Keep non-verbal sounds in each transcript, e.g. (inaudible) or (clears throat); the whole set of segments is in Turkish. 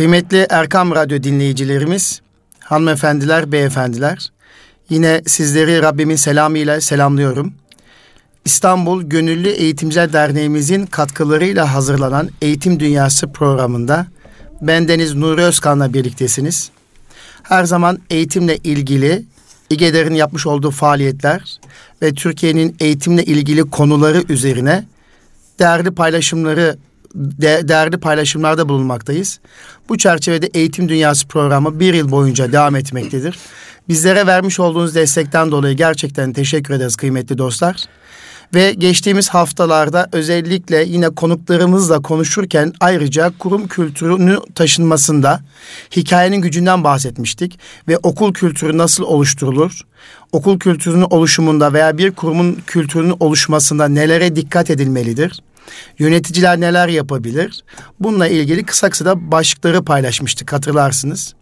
Kıymetli Erkam Radyo dinleyicilerimiz, hanımefendiler, beyefendiler, yine sizleri Rabbimin selamıyla selamlıyorum. İstanbul Gönüllü Eğitimciler Derneğimizin katkılarıyla hazırlanan Eğitim Dünyası programında bendeniz Nuri Özkan'la birliktesiniz. Her zaman eğitimle ilgili İGEDER'in yapmış olduğu faaliyetler ve Türkiye'nin eğitimle ilgili konuları üzerine değerli paylaşımları de, değerli paylaşımlarda bulunmaktayız. Bu çerçevede Eğitim Dünyası programı bir yıl boyunca devam etmektedir. Bizlere vermiş olduğunuz destekten dolayı gerçekten teşekkür ederiz kıymetli dostlar. Ve geçtiğimiz haftalarda özellikle yine konuklarımızla konuşurken ayrıca kurum kültürünü taşınmasında hikayenin gücünden bahsetmiştik. Ve okul kültürü nasıl oluşturulur? Okul kültürünün oluşumunda veya bir kurumun kültürünün oluşmasında nelere dikkat edilmelidir? Yöneticiler neler yapabilir? Bununla ilgili kısa kısa başlıkları paylaşmıştık hatırlarsınız.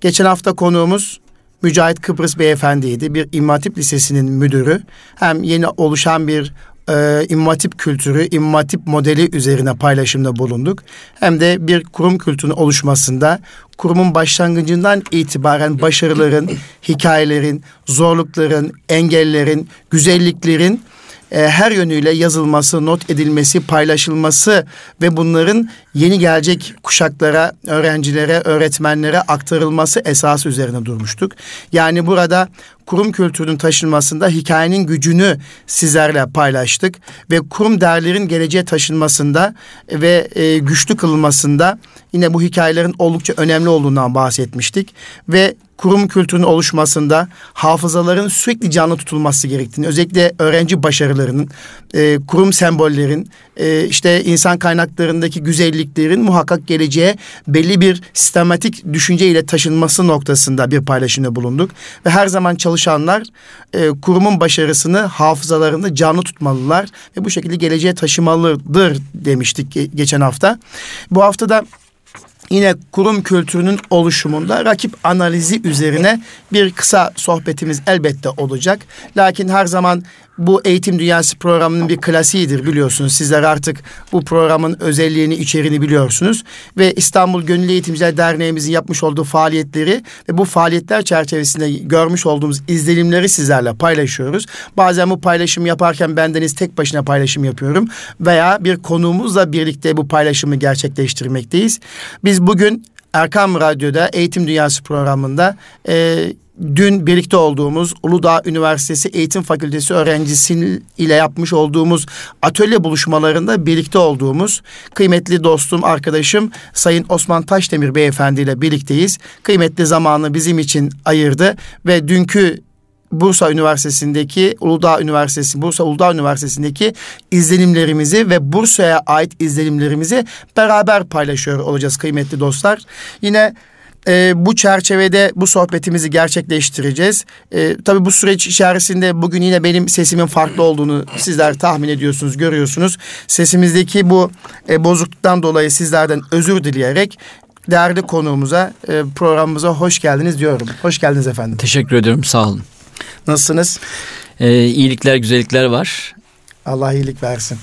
Geçen hafta konuğumuz Mücahit Kıbrıs Beyefendi'ydi. Bir İmam Lisesi'nin müdürü. Hem yeni oluşan bir e, İmam kültürü, İmam Hatip modeli üzerine paylaşımda bulunduk. Hem de bir kurum kültürünün oluşmasında kurumun başlangıcından itibaren başarıların, hikayelerin, zorlukların, engellerin, güzelliklerin e, her yönüyle yazılması, not edilmesi, paylaşılması ve bunların yeni gelecek kuşaklara, öğrencilere, öğretmenlere aktarılması esası üzerine durmuştuk. Yani burada kurum kültürünün taşınmasında hikayenin gücünü sizlerle paylaştık ve kurum değerlerin geleceğe taşınmasında ve e, güçlü kılınmasında yine bu hikayelerin oldukça önemli olduğundan bahsetmiştik ve kurum kültürünün oluşmasında hafızaların sürekli canlı tutulması gerektiğini, özellikle öğrenci başarılarının, e, kurum sembollerin, e, işte insan kaynaklarındaki güzelliklerin muhakkak geleceğe belli bir sistematik düşünce ile taşınması noktasında bir paylaşımda bulunduk. Ve her zaman çalışanlar e, kurumun başarısını hafızalarında canlı tutmalılar ve bu şekilde geleceğe taşımalıdır demiştik geçen hafta. Bu haftada yine kurum kültürünün oluşumunda rakip analizi üzerine bir kısa sohbetimiz elbette olacak. Lakin her zaman bu eğitim dünyası programının bir klasiğidir biliyorsunuz. Sizler artık bu programın özelliğini, içeriğini biliyorsunuz. Ve İstanbul Gönüllü Eğitimciler Derneğimizin yapmış olduğu faaliyetleri ve bu faaliyetler çerçevesinde görmüş olduğumuz izlenimleri sizlerle paylaşıyoruz. Bazen bu paylaşımı yaparken bendeniz tek başına paylaşım yapıyorum veya bir konuğumuzla birlikte bu paylaşımı gerçekleştirmekteyiz. Biz bugün Erkam Radyo'da Eğitim Dünyası programında e, dün birlikte olduğumuz Uludağ Üniversitesi Eğitim Fakültesi öğrencisi ile yapmış olduğumuz atölye buluşmalarında birlikte olduğumuz kıymetli dostum, arkadaşım Sayın Osman Taşdemir Beyefendi ile birlikteyiz. Kıymetli zamanı bizim için ayırdı ve dünkü Bursa Üniversitesi'ndeki Uludağ Üniversitesi, Bursa Uludağ Üniversitesi'ndeki izlenimlerimizi ve Bursa'ya ait izlenimlerimizi beraber paylaşıyor olacağız kıymetli dostlar. Yine e, bu çerçevede bu sohbetimizi gerçekleştireceğiz. E, tabii bu süreç içerisinde bugün yine benim sesimin farklı olduğunu sizler tahmin ediyorsunuz, görüyorsunuz. Sesimizdeki bu e, bozukluktan dolayı sizlerden özür dileyerek değerli konuğumuza, e, programımıza hoş geldiniz diyorum. Hoş geldiniz efendim. Teşekkür ediyorum, sağ olun. Nasılsınız? Ee, iyilikler, güzellikler var. Allah iyilik versin.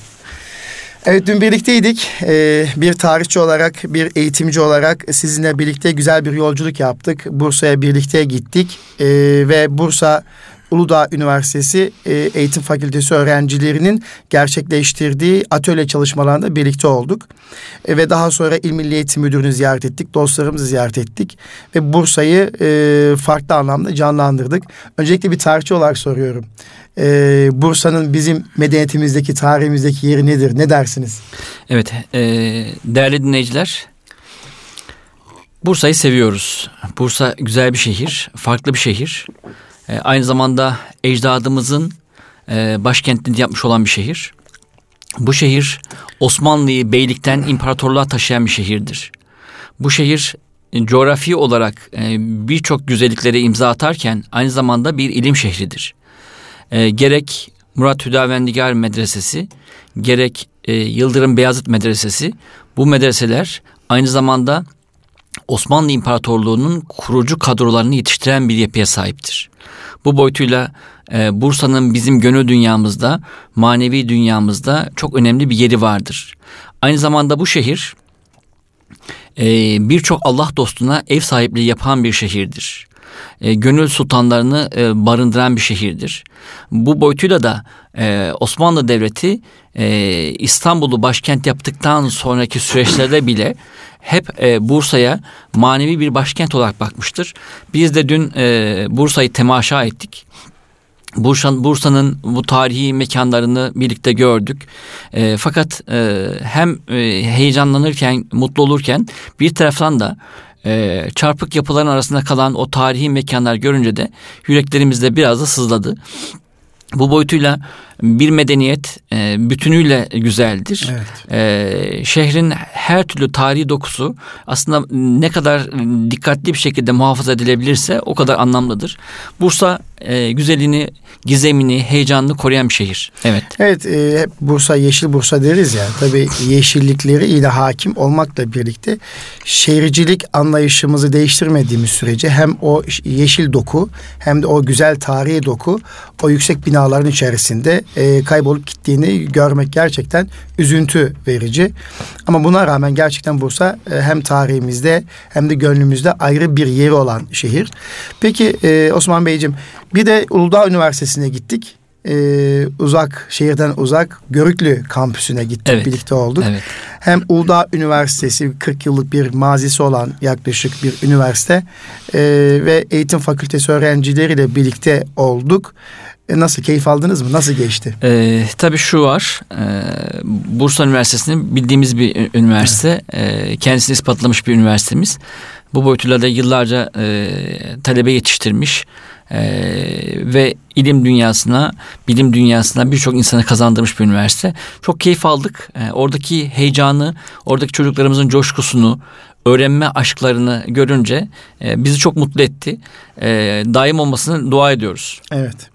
Evet dün birlikteydik. Ee, bir tarihçi olarak, bir eğitimci olarak sizinle birlikte güzel bir yolculuk yaptık. Bursa'ya birlikte gittik ee, ve Bursa Uludağ Üniversitesi e, Eğitim Fakültesi öğrencilerinin gerçekleştirdiği atölye çalışmalarında birlikte olduk. E, ve daha sonra İl Milli Eğitim Müdürünü ziyaret ettik, dostlarımızı ziyaret ettik ve Bursa'yı e, farklı anlamda canlandırdık. Öncelikle bir tarihçi olarak soruyorum. E, Bursa'nın bizim medeniyetimizdeki, tarihimizdeki yeri nedir? Ne dersiniz? Evet, e, değerli dinleyiciler, Bursa'yı seviyoruz. Bursa güzel bir şehir, farklı bir şehir. E, aynı zamanda ecdadımızın e, başkentinde yapmış olan bir şehir. Bu şehir Osmanlı'yı beylikten imparatorluğa taşıyan bir şehirdir. Bu şehir e, coğrafi olarak e, birçok güzelliklere imza atarken aynı zamanda bir ilim şehridir. Gerek Murat Hüdavendigar Medresesi, gerek Yıldırım Beyazıt Medresesi bu medreseler aynı zamanda Osmanlı İmparatorluğu'nun kurucu kadrolarını yetiştiren bir yapıya sahiptir. Bu boyutuyla e, Bursa'nın bizim gönül dünyamızda, manevi dünyamızda çok önemli bir yeri vardır. Aynı zamanda bu şehir e, birçok Allah dostuna ev sahipliği yapan bir şehirdir. E, gönül sultanlarını e, barındıran bir şehirdir. Bu boyutuyla da e, Osmanlı Devleti e, İstanbul'u başkent yaptıktan sonraki süreçlerde bile hep e, Bursa'ya manevi bir başkent olarak bakmıştır. Biz de dün e, Bursa'yı temaşa ettik. Bursa, Bursa'nın bu tarihi mekanlarını birlikte gördük. E, fakat e, hem e, heyecanlanırken, mutlu olurken bir taraftan da e, çarpık yapıların arasında kalan o tarihi mekanlar görünce de yüreklerimizde biraz da sızladı. Bu boyutuyla bir medeniyet e, bütünüyle güzeldir. Evet. E, şehrin her türlü tarihi dokusu aslında ne kadar dikkatli bir şekilde muhafaza edilebilirse o kadar anlamlıdır. Bursa e, güzelliğini, gizemini, heyecanını koruyan bir şehir. Evet. Evet, e, hep Bursa yeşil Bursa deriz ya. Tabii yeşillikleri ile hakim olmakla birlikte şehircilik anlayışımızı değiştirmediğimiz sürece hem o yeşil doku hem de o güzel tarihi doku o yüksek binaların içerisinde e, kaybolup gittiğini görmek gerçekten üzüntü verici. Ama buna rağmen gerçekten Bursa e, hem tarihimizde hem de gönlümüzde ayrı bir yeri olan şehir. Peki e, Osman Beyciğim bir de Uludağ Üniversitesi'ne gittik. Ee, uzak şehirden uzak Görüklü kampüsüne gittik evet. birlikte olduk. Evet. Hem Uludağ Üniversitesi 40 yıllık bir mazisi olan yaklaşık bir üniversite ee, ve eğitim fakültesi öğrencileriyle birlikte olduk. E nasıl keyif aldınız mı? Nasıl geçti? Ee, tabii şu var. E, Bursa Üniversitesi'nin bildiğimiz bir üniversite. Evet. E, kendisini ispatlamış bir üniversitemiz. Bu boyutuyla da yıllarca e, talebe yetiştirmiş e, ve ilim dünyasına, bilim dünyasına birçok insanı kazandırmış bir üniversite. Çok keyif aldık. E, oradaki heyecanı, oradaki çocuklarımızın coşkusunu, öğrenme aşklarını görünce e, bizi çok mutlu etti. E, daim olmasını dua ediyoruz. Evet.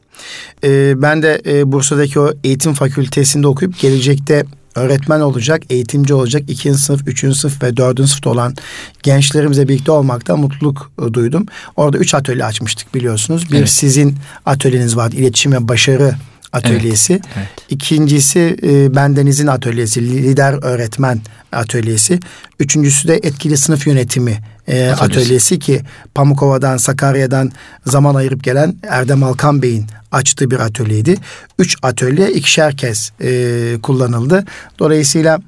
E, ben de e, Bursa'daki o eğitim fakültesinde okuyup gelecekte öğretmen olacak, eğitimci olacak, ikinci sınıf, üçüncü sınıf ve dördüncü sınıfta olan gençlerimizle birlikte olmakta mutluluk e, duydum. Orada üç atölye açmıştık biliyorsunuz. Bir evet. sizin atölyeniz vardı, iletişim ve başarı atölyesi. Evet, evet. İkincisi e, bendenizin atölyesi, lider öğretmen atölyesi. Üçüncüsü de etkili sınıf yönetimi e, atölyesi. atölyesi ki Pamukova'dan, Sakarya'dan zaman ayırıp gelen Erdem Alkan Bey'in açtığı bir atölyeydi. Üç atölye ikişer kez e, kullanıldı. Dolayısıyla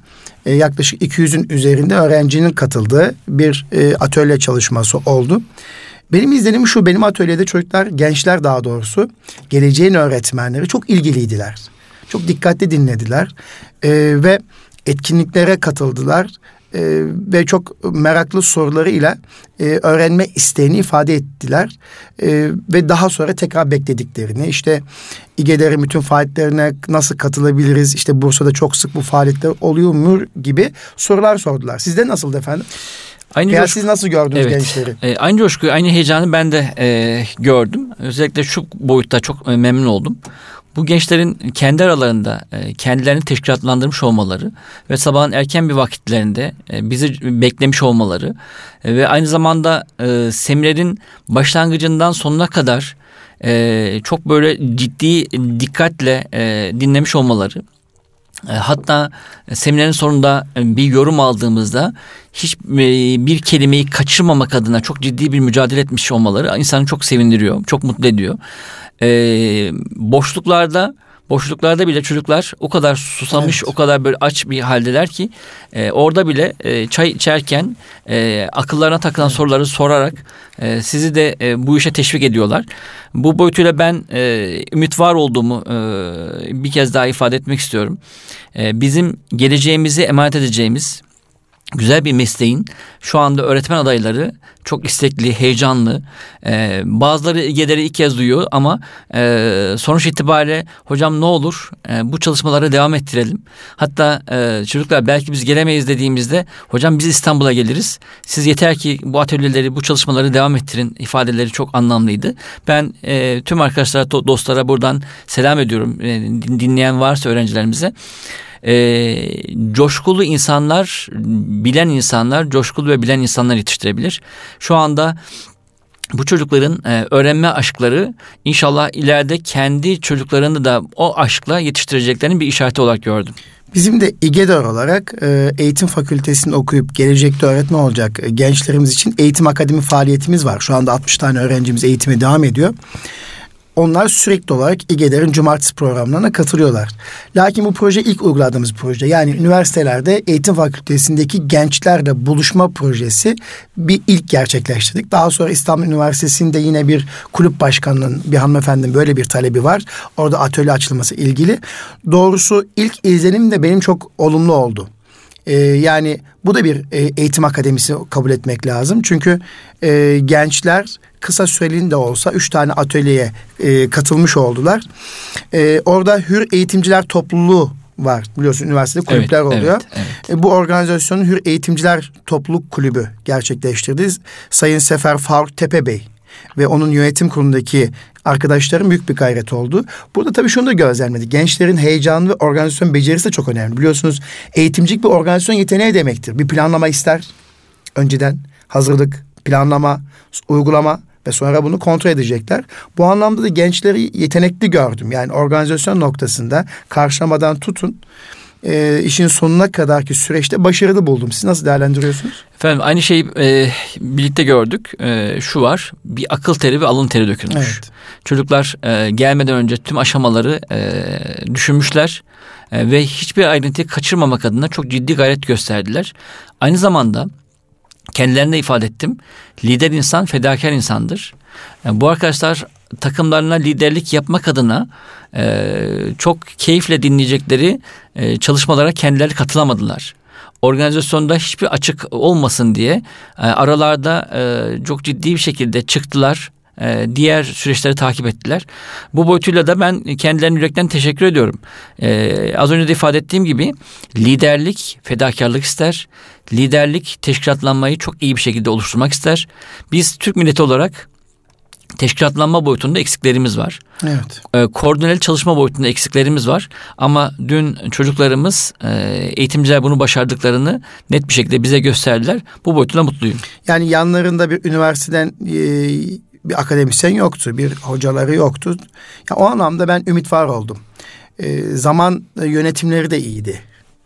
e, yaklaşık 200'ün üzerinde öğrencinin katıldığı bir e, atölye çalışması oldu. Benim izlenimim şu, benim atölyede çocuklar, gençler daha doğrusu, geleceğin öğretmenleri çok ilgiliydiler. Çok dikkatli dinlediler e, ve etkinliklere katıldılar e, ve çok meraklı sorularıyla e, öğrenme isteğini ifade ettiler e, ve daha sonra tekrar beklediklerini işte İGEDER'in bütün faaliyetlerine nasıl katılabiliriz işte Bursa'da çok sık bu faaliyetler oluyor mu gibi sorular sordular. Sizde nasıldı efendim? Aynı Veya coşku, siz nasıl gördünüz evet, gençleri? E, aynı coşkuyu, aynı heyecanı ben de e, gördüm. Özellikle şu boyutta çok e, memnun oldum. Bu gençlerin kendi aralarında e, kendilerini teşkilatlandırmış olmaları ve sabahın erken bir vakitlerinde e, bizi beklemiş olmaları e, ve aynı zamanda seminerin başlangıcından sonuna kadar çok böyle ciddi dikkatle dinlemiş olmaları hatta seminerin sonunda bir yorum aldığımızda hiç bir kelimeyi kaçırmamak adına çok ciddi bir mücadele etmiş olmaları insanı çok sevindiriyor, çok mutlu ediyor. E, boşluklarda boşluklarda bile çocuklar o kadar susamış, evet. o kadar böyle aç bir haldeler ki e, orada bile e, çay içerken e, akıllarına takılan evet. soruları sorarak e, sizi de e, bu işe teşvik ediyorlar. Bu boyutuyla ben e, ümit var olduğumu e, bir kez daha ifade etmek istiyorum. E, bizim geleceğimizi emanet edeceğimiz güzel bir mesleğin şu anda öğretmen adayları çok istekli, heyecanlı. Ee, bazıları İGEDER'i ilk kez duyuyor ama e, sonuç itibariyle hocam ne olur e, bu çalışmaları devam ettirelim. Hatta e, çocuklar belki biz gelemeyiz dediğimizde hocam biz İstanbul'a geliriz. Siz yeter ki bu atölyeleri, bu çalışmaları devam ettirin ifadeleri çok anlamlıydı. Ben e, tüm arkadaşlara, dostlara buradan selam ediyorum. E, dinleyen varsa öğrencilerimize e, coşkulu insanlar, bilen insanlar, coşkulu ve bilen insanlar yetiştirebilir. Şu anda bu çocukların e, öğrenme aşkları inşallah ileride kendi çocuklarını da o aşkla yetiştireceklerinin bir işareti olarak gördüm. Bizim de İGEDER olarak e, eğitim fakültesini okuyup gelecekte öğretmen olacak gençlerimiz için eğitim akademi faaliyetimiz var. Şu anda 60 tane öğrencimiz eğitime devam ediyor. Onlar sürekli olarak İGEDER'in cumartesi programlarına katılıyorlar. Lakin bu proje ilk uyguladığımız proje. Yani üniversitelerde eğitim fakültesindeki gençlerle buluşma projesi bir ilk gerçekleştirdik. Daha sonra İstanbul Üniversitesi'nde yine bir kulüp başkanının bir hanımefendinin böyle bir talebi var. Orada atölye açılması ilgili. Doğrusu ilk izlenim de benim çok olumlu oldu. Ee, yani bu da bir e, eğitim akademisi kabul etmek lazım. Çünkü e, gençler kısa süreliğinde olsa üç tane atölyeye e, katılmış oldular. E, orada Hür Eğitimciler Topluluğu var. Biliyorsun üniversitede kulüpler evet, oluyor. Evet, evet. Bu organizasyonu Hür Eğitimciler Topluluk Kulübü gerçekleştirdi. Sayın Sefer Faruk Tepe Bey ve onun yönetim kurulundaki arkadaşların büyük bir gayret oldu. Burada tabii şunu da gözlemledik. Gençlerin heyecanı ve organizasyon becerisi de çok önemli. Biliyorsunuz eğitimcilik bir organizasyon yeteneği demektir. Bir planlama ister. Önceden hazırlık, planlama, uygulama ve sonra bunu kontrol edecekler. Bu anlamda da gençleri yetenekli gördüm. Yani organizasyon noktasında karşılamadan tutun e, işin sonuna kadarki süreçte başarılı buldum. Siz nasıl değerlendiriyorsunuz? Efendim aynı şeyi e, birlikte gördük. E, şu var bir akıl teri ve alın teri dökülmüş. Evet. Çocuklar e, gelmeden önce tüm aşamaları e, düşünmüşler e, ve hiçbir ayrıntıyı kaçırmamak adına çok ciddi gayret gösterdiler. Aynı zamanda kendilerine ifade ettim. Lider insan fedakar insandır. Yani bu arkadaşlar takımlarına liderlik yapmak adına e, çok keyifle dinleyecekleri e, çalışmalara kendileri katılamadılar. Organizasyonda hiçbir açık olmasın diye e, aralarda e, çok ciddi bir şekilde çıktılar e, diğer süreçleri takip ettiler. Bu boyutuyla da ben kendilerine yürekten teşekkür ediyorum. E, az önce de ifade ettiğim gibi liderlik fedakarlık ister. Liderlik teşkilatlanmayı çok iyi bir şekilde oluşturmak ister. Biz Türk milleti olarak teşkilatlanma boyutunda eksiklerimiz var. Evet. E, koordineli çalışma boyutunda eksiklerimiz var. Ama dün çocuklarımız, e, eğitimciler bunu başardıklarını net bir şekilde bize gösterdiler. Bu boyutunda mutluyum. Yani yanlarında bir üniversiteden e, bir akademisyen yoktu, bir hocaları yoktu. Ya o anlamda ben ümit var oldum. E, zaman yönetimleri de iyiydi.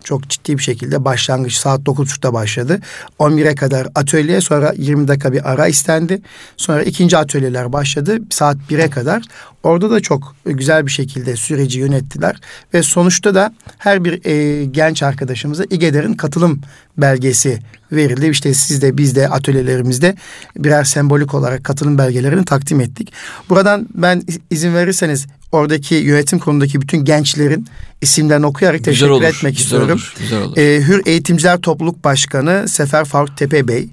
Çok ciddi bir şekilde başlangıç saat 9.30'da başladı. 11'e kadar atölye sonra 20 dakika bir ara istendi. Sonra ikinci atölyeler başladı saat 1'e kadar. Orada da çok güzel bir şekilde süreci yönettiler. Ve sonuçta da her bir e, genç arkadaşımıza İGEDER'in katılım belgesi verildi. İşte siz de biz de atölyelerimizde birer sembolik olarak katılım belgelerini takdim ettik. Buradan ben izin verirseniz oradaki yönetim konudaki bütün gençlerin isimlerini okuyarak güzel teşekkür olur, etmek güzel istiyorum. Olur, güzel olur. Ee, Hür Eğitimciler Topluluk Başkanı Sefer Faruk Tepe Bey.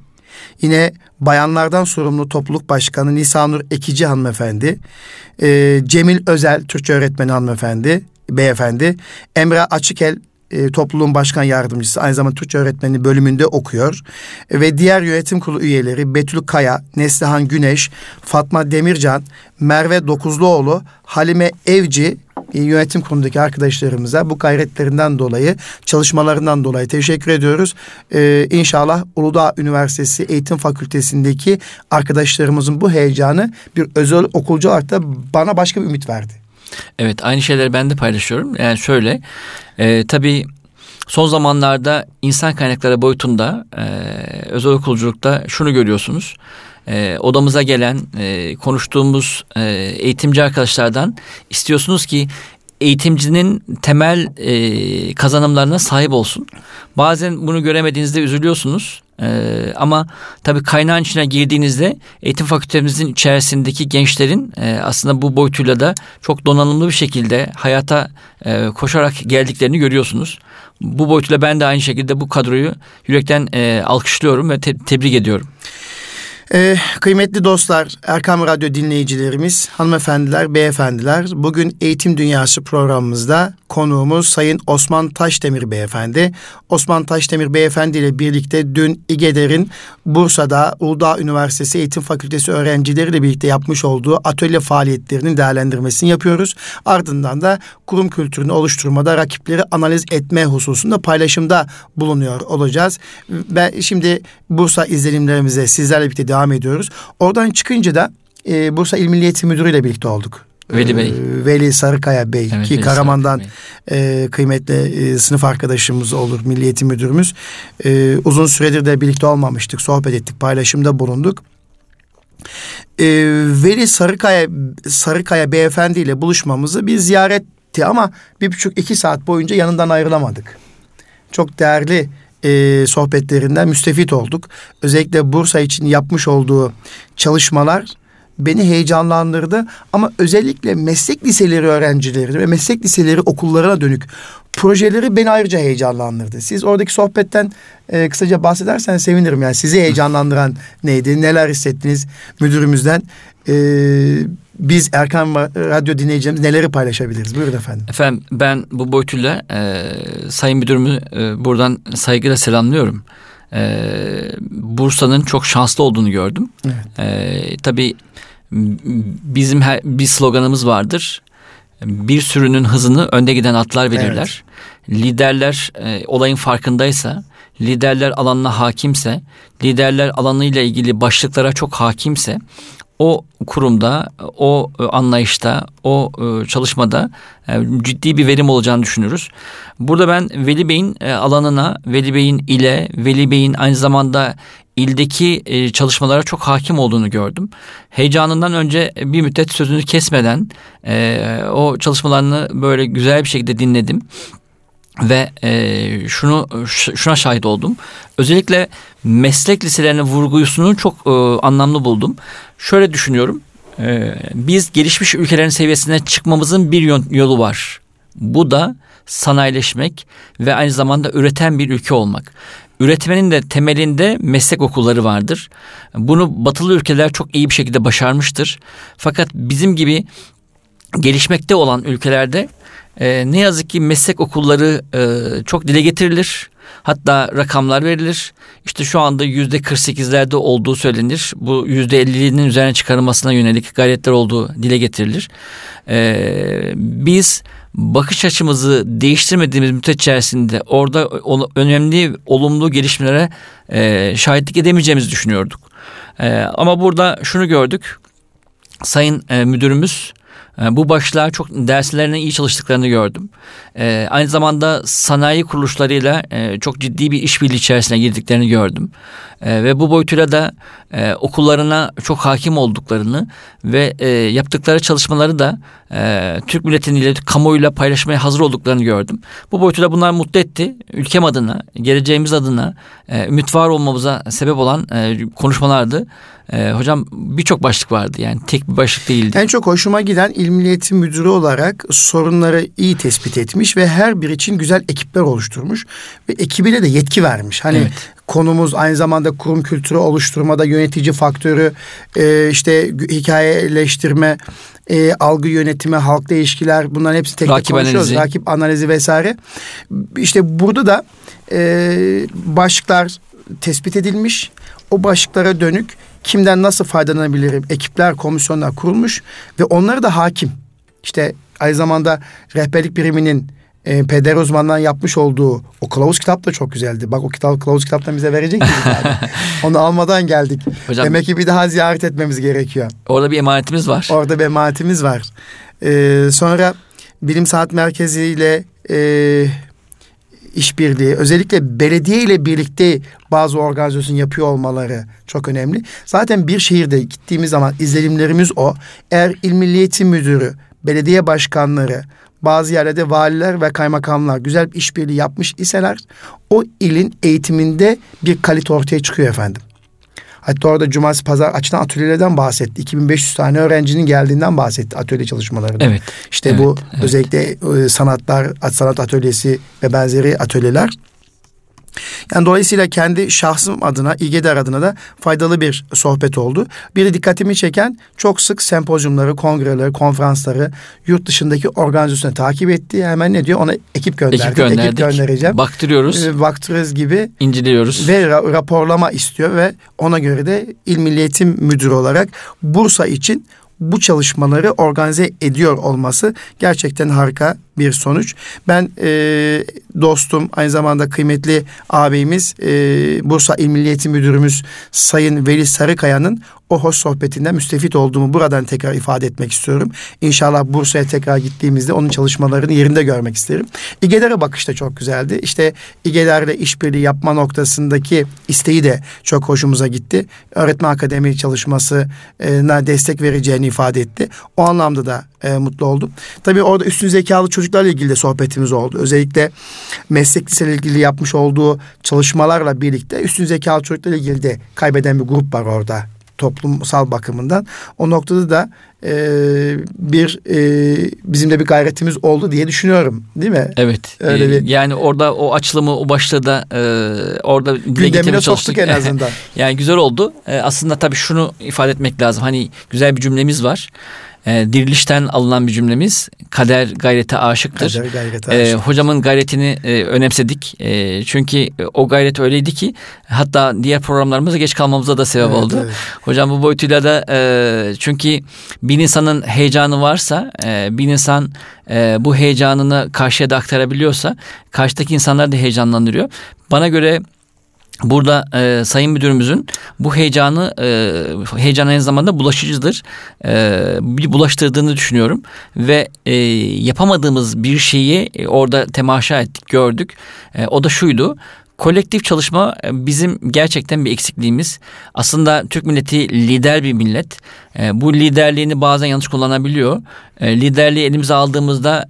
Yine bayanlardan sorumlu topluluk başkanı Nisanur Ekici hanımefendi. Ee, Cemil Özel Türkçe öğretmeni hanımefendi, beyefendi. Emre Açıkel e, topluluğun başkan yardımcısı aynı zamanda Türkçe öğretmeni bölümünde okuyor. E, ve diğer yönetim kurulu üyeleri Betül Kaya, Neslihan Güneş, Fatma Demircan, Merve Dokuzluoğlu, Halime Evci e, yönetim kurulundaki arkadaşlarımıza bu gayretlerinden dolayı, çalışmalarından dolayı teşekkür ediyoruz. Ee, inşallah Uludağ Üniversitesi Eğitim Fakültesindeki arkadaşlarımızın bu heyecanı bir özel okulcu olarak da bana başka bir ümit verdi. Evet aynı şeyleri ben de paylaşıyorum. Yani şöyle e, tabii son zamanlarda insan kaynakları boyutunda e, özel okulculukta şunu görüyorsunuz. E, odamıza gelen e, konuştuğumuz e, eğitimci arkadaşlardan istiyorsunuz ki eğitimcinin temel e, kazanımlarına sahip olsun. Bazen bunu göremediğinizde üzülüyorsunuz. Ee, ama tabii kaynağın içine girdiğinizde eğitim fakültemizin içerisindeki gençlerin e, aslında bu boyutuyla da çok donanımlı bir şekilde hayata e, koşarak geldiklerini görüyorsunuz. Bu boyutuyla ben de aynı şekilde bu kadroyu yürekten e, alkışlıyorum ve te- tebrik ediyorum. Ee, kıymetli dostlar, Erkam Radyo dinleyicilerimiz, hanımefendiler, beyefendiler, bugün Eğitim Dünyası programımızda konuğumuz Sayın Osman Taşdemir Beyefendi. Osman Taşdemir Beyefendi ile birlikte dün İGEDER'in Bursa'da Uludağ Üniversitesi Eğitim Fakültesi öğrencileriyle birlikte yapmış olduğu atölye faaliyetlerinin değerlendirmesini yapıyoruz. Ardından da kurum kültürünü oluşturmada rakipleri analiz etme hususunda paylaşımda bulunuyor olacağız. Ben şimdi Bursa izlenimlerimize sizlerle birlikte devam ediyoruz. Oradan çıkınca da e, Bursa İl Milli Eğitim Müdürü ile birlikte olduk. Veli Bey. E, Veli Sarıkaya Bey Evet, ki Veli Karaman'dan e, kıymetli e, sınıf arkadaşımız olur, Milli Eğitim Müdürümüz. E, uzun süredir de birlikte olmamıştık, sohbet ettik, paylaşımda bulunduk. E, Veli Sarıkaya Sarıkaya Beyefendi ile buluşmamızı bir ziyaretti ama bir buçuk iki saat boyunca yanından ayrılamadık. Çok değerli e, sohbetlerinden müstefit olduk. Özellikle Bursa için yapmış olduğu çalışmalar beni heyecanlandırdı. Ama özellikle meslek liseleri öğrencileri ve meslek liseleri okullarına dönük projeleri beni ayrıca heyecanlandırdı. Siz oradaki sohbetten e, kısaca bahsedersen sevinirim. Yani sizi heyecanlandıran neydi? Neler hissettiniz müdürümüzden? E, biz Erkan Radyo dinleyeceğimiz neleri paylaşabiliriz? Buyurun efendim. Efendim ben bu boyutuyla e, Sayın Müdürümü e, buradan saygıyla selamlıyorum. E, Bursa'nın çok şanslı olduğunu gördüm. Evet. E, tabii bizim her, bir sloganımız vardır. Bir sürünün hızını önde giden atlar belirler. Evet. Liderler e, olayın farkındaysa, liderler alanına hakimse, liderler alanıyla ilgili başlıklara çok hakimse o kurumda, o e, anlayışta, o e, çalışmada e, ciddi bir verim olacağını düşünürüz. Burada ben Veli Bey'in alanına, Veli Bey'in ile, Veli Bey'in aynı zamanda ildeki çalışmalara çok hakim olduğunu gördüm. Heyecanından önce bir müddet sözünü kesmeden o çalışmalarını böyle güzel bir şekilde dinledim ve e, şunu şuna şahit oldum. Özellikle meslek liselerine vurgusunu çok e, anlamlı buldum. Şöyle düşünüyorum. E, biz gelişmiş ülkelerin seviyesine çıkmamızın bir yolu var. Bu da sanayileşmek ve aynı zamanda üreten bir ülke olmak. Üretmenin de temelinde meslek okulları vardır. Bunu batılı ülkeler çok iyi bir şekilde başarmıştır. Fakat bizim gibi gelişmekte olan ülkelerde e, ne yazık ki meslek okulları e, çok dile getirilir. Hatta rakamlar verilir. İşte şu anda yüzde 48'lerde olduğu söylenir. Bu yüzde 50'nin üzerine çıkarılmasına yönelik gayretler olduğu dile getirilir. Ee, biz bakış açımızı değiştirmediğimiz müddet içerisinde orada önemli olumlu gelişmelere e, şahitlik edemeyeceğimizi düşünüyorduk. E, ama burada şunu gördük. Sayın e, müdürümüz bu başlığa çok derslerine iyi çalıştıklarını gördüm. E, aynı zamanda sanayi kuruluşlarıyla e, çok ciddi bir işbirliği içerisine girdiklerini gördüm. E, ve bu boyutuyla da e, okullarına çok hakim olduklarını ve e, yaptıkları çalışmaları da e, Türk milletiniyle, kamuoyuyla paylaşmaya hazır olduklarını gördüm. Bu boyutuyla bunlar mutlu etti. Ülkem adına, geleceğimiz adına e, ümit var olmamıza sebep olan konuşmalardı. Hocam birçok başlık vardı yani tek bir başlık değildi. En çok hoşuma giden İl Milli Müdürü olarak sorunları iyi tespit etmiş ve her bir için güzel ekipler oluşturmuş ve ekibine de yetki vermiş. Hani evet. konumuz aynı zamanda kurum kültürü oluşturmada yönetici faktörü, e, işte hikayeleştirme, e, algı yönetimi, halkla ilişkiler bunların hepsi tek tek konuşuyoruz. Analizi. Rakip analizi vesaire. İşte burada da e, başlıklar tespit edilmiş. O başlıklara dönük kimden nasıl faydalanabilirim? Ekipler, komisyonlar kurulmuş ve onları da hakim. İşte aynı zamanda rehberlik biriminin e, peder uzmanından yapmış olduğu o kılavuz kitap da çok güzeldi. Bak o kitap kılavuz kitaptan bize verecek yani. (laughs) Onu almadan geldik. Hocam, Demek ki bir daha ziyaret etmemiz gerekiyor. Orada bir emanetimiz var. Orada bir emanetimiz var. Ee, sonra Bilim Saat Merkezi ile e, işbirliği, özellikle belediye ile birlikte bazı organizasyon yapıyor olmaları çok önemli. Zaten bir şehirde gittiğimiz zaman izlenimlerimiz o. Eğer İl Milli Eğitim Müdürü, belediye başkanları, bazı yerlerde valiler ve kaymakamlar güzel bir işbirliği yapmış iseler o ilin eğitiminde bir kalite ortaya çıkıyor efendim. Hatta orada cumartesi pazar açılan atölyelerden bahsetti. 2500 tane öğrencinin geldiğinden bahsetti atölye çalışmalarında. Evet. İşte evet, bu evet. özellikle e, sanatlar, sanat atölyesi ve benzeri atölyeler yani dolayısıyla kendi şahsım adına, İGEDER adına da faydalı bir sohbet oldu. Bir dikkatimi çeken çok sık sempozyumları, kongreleri, konferansları yurt dışındaki organizasyonu takip etti. Hemen ne diyor? Ona ekip gönderdik. Ekip, gönderdik. ekip göndereceğim. Baktırıyoruz. Ee, baktırırız gibi. İnceliyoruz. Ve ra- raporlama istiyor ve ona göre de İl Milli Eğitim Müdürü olarak Bursa için bu çalışmaları organize ediyor olması gerçekten harika bir sonuç. Ben e, dostum aynı zamanda kıymetli ağabeyimiz e, Bursa İl Milli Eğitim Müdürümüz Sayın Veli Sarıkaya'nın o hoş sohbetinden müstefit olduğumu buradan tekrar ifade etmek istiyorum. İnşallah Bursa'ya tekrar gittiğimizde onun çalışmalarını yerinde görmek isterim. İGEDER'e bakış da çok güzeldi. İşte İGEDER'le işbirliği yapma noktasındaki isteği de çok hoşumuza gitti. Öğretmen akademi çalışmasına destek vereceğini ifade etti. O anlamda da e, mutlu oldum. Tabii orada üstün zekalı çocuklarla ilgili de sohbetimiz oldu. Özellikle meslek liseyle ilgili yapmış olduğu çalışmalarla birlikte üstün zekalı çocuklarla ilgili de kaybeden bir grup var orada toplumsal bakımından. O noktada da e, bir e, bizim de bir gayretimiz oldu diye düşünüyorum. Değil mi? Evet. Öyle ee, bir... Yani orada o açılımı o başta da e, orada gündemine soktuk en azından. (laughs) yani güzel oldu. E, aslında tabii şunu ifade etmek lazım. Hani güzel bir cümlemiz var e, dirilişten alınan bir cümlemiz. Kader gayrete aşıktır. Kader gayrete aşık. E, hocamın gayretini e, önemsedik. E, çünkü o gayret öyleydi ki hatta diğer programlarımıza geç kalmamıza da sebep evet, oldu. Evet. Hocam bu boyutuyla da e, çünkü bir insanın heyecanı varsa e, bir insan e, bu heyecanını karşıya da aktarabiliyorsa karşıdaki insanlar da heyecanlandırıyor. Bana göre Burada e, Sayın Müdürümüzün bu heyecanı e, heyecan aynı zamanda bulaşıcıdır. E, bir bulaştırdığını düşünüyorum ve e, yapamadığımız bir şeyi e, orada temaşa ettik, gördük. E, o da şuydu. Kolektif çalışma e, bizim gerçekten bir eksikliğimiz. Aslında Türk milleti lider bir millet. E, bu liderliğini bazen yanlış kullanabiliyor. E, liderliği elimize aldığımızda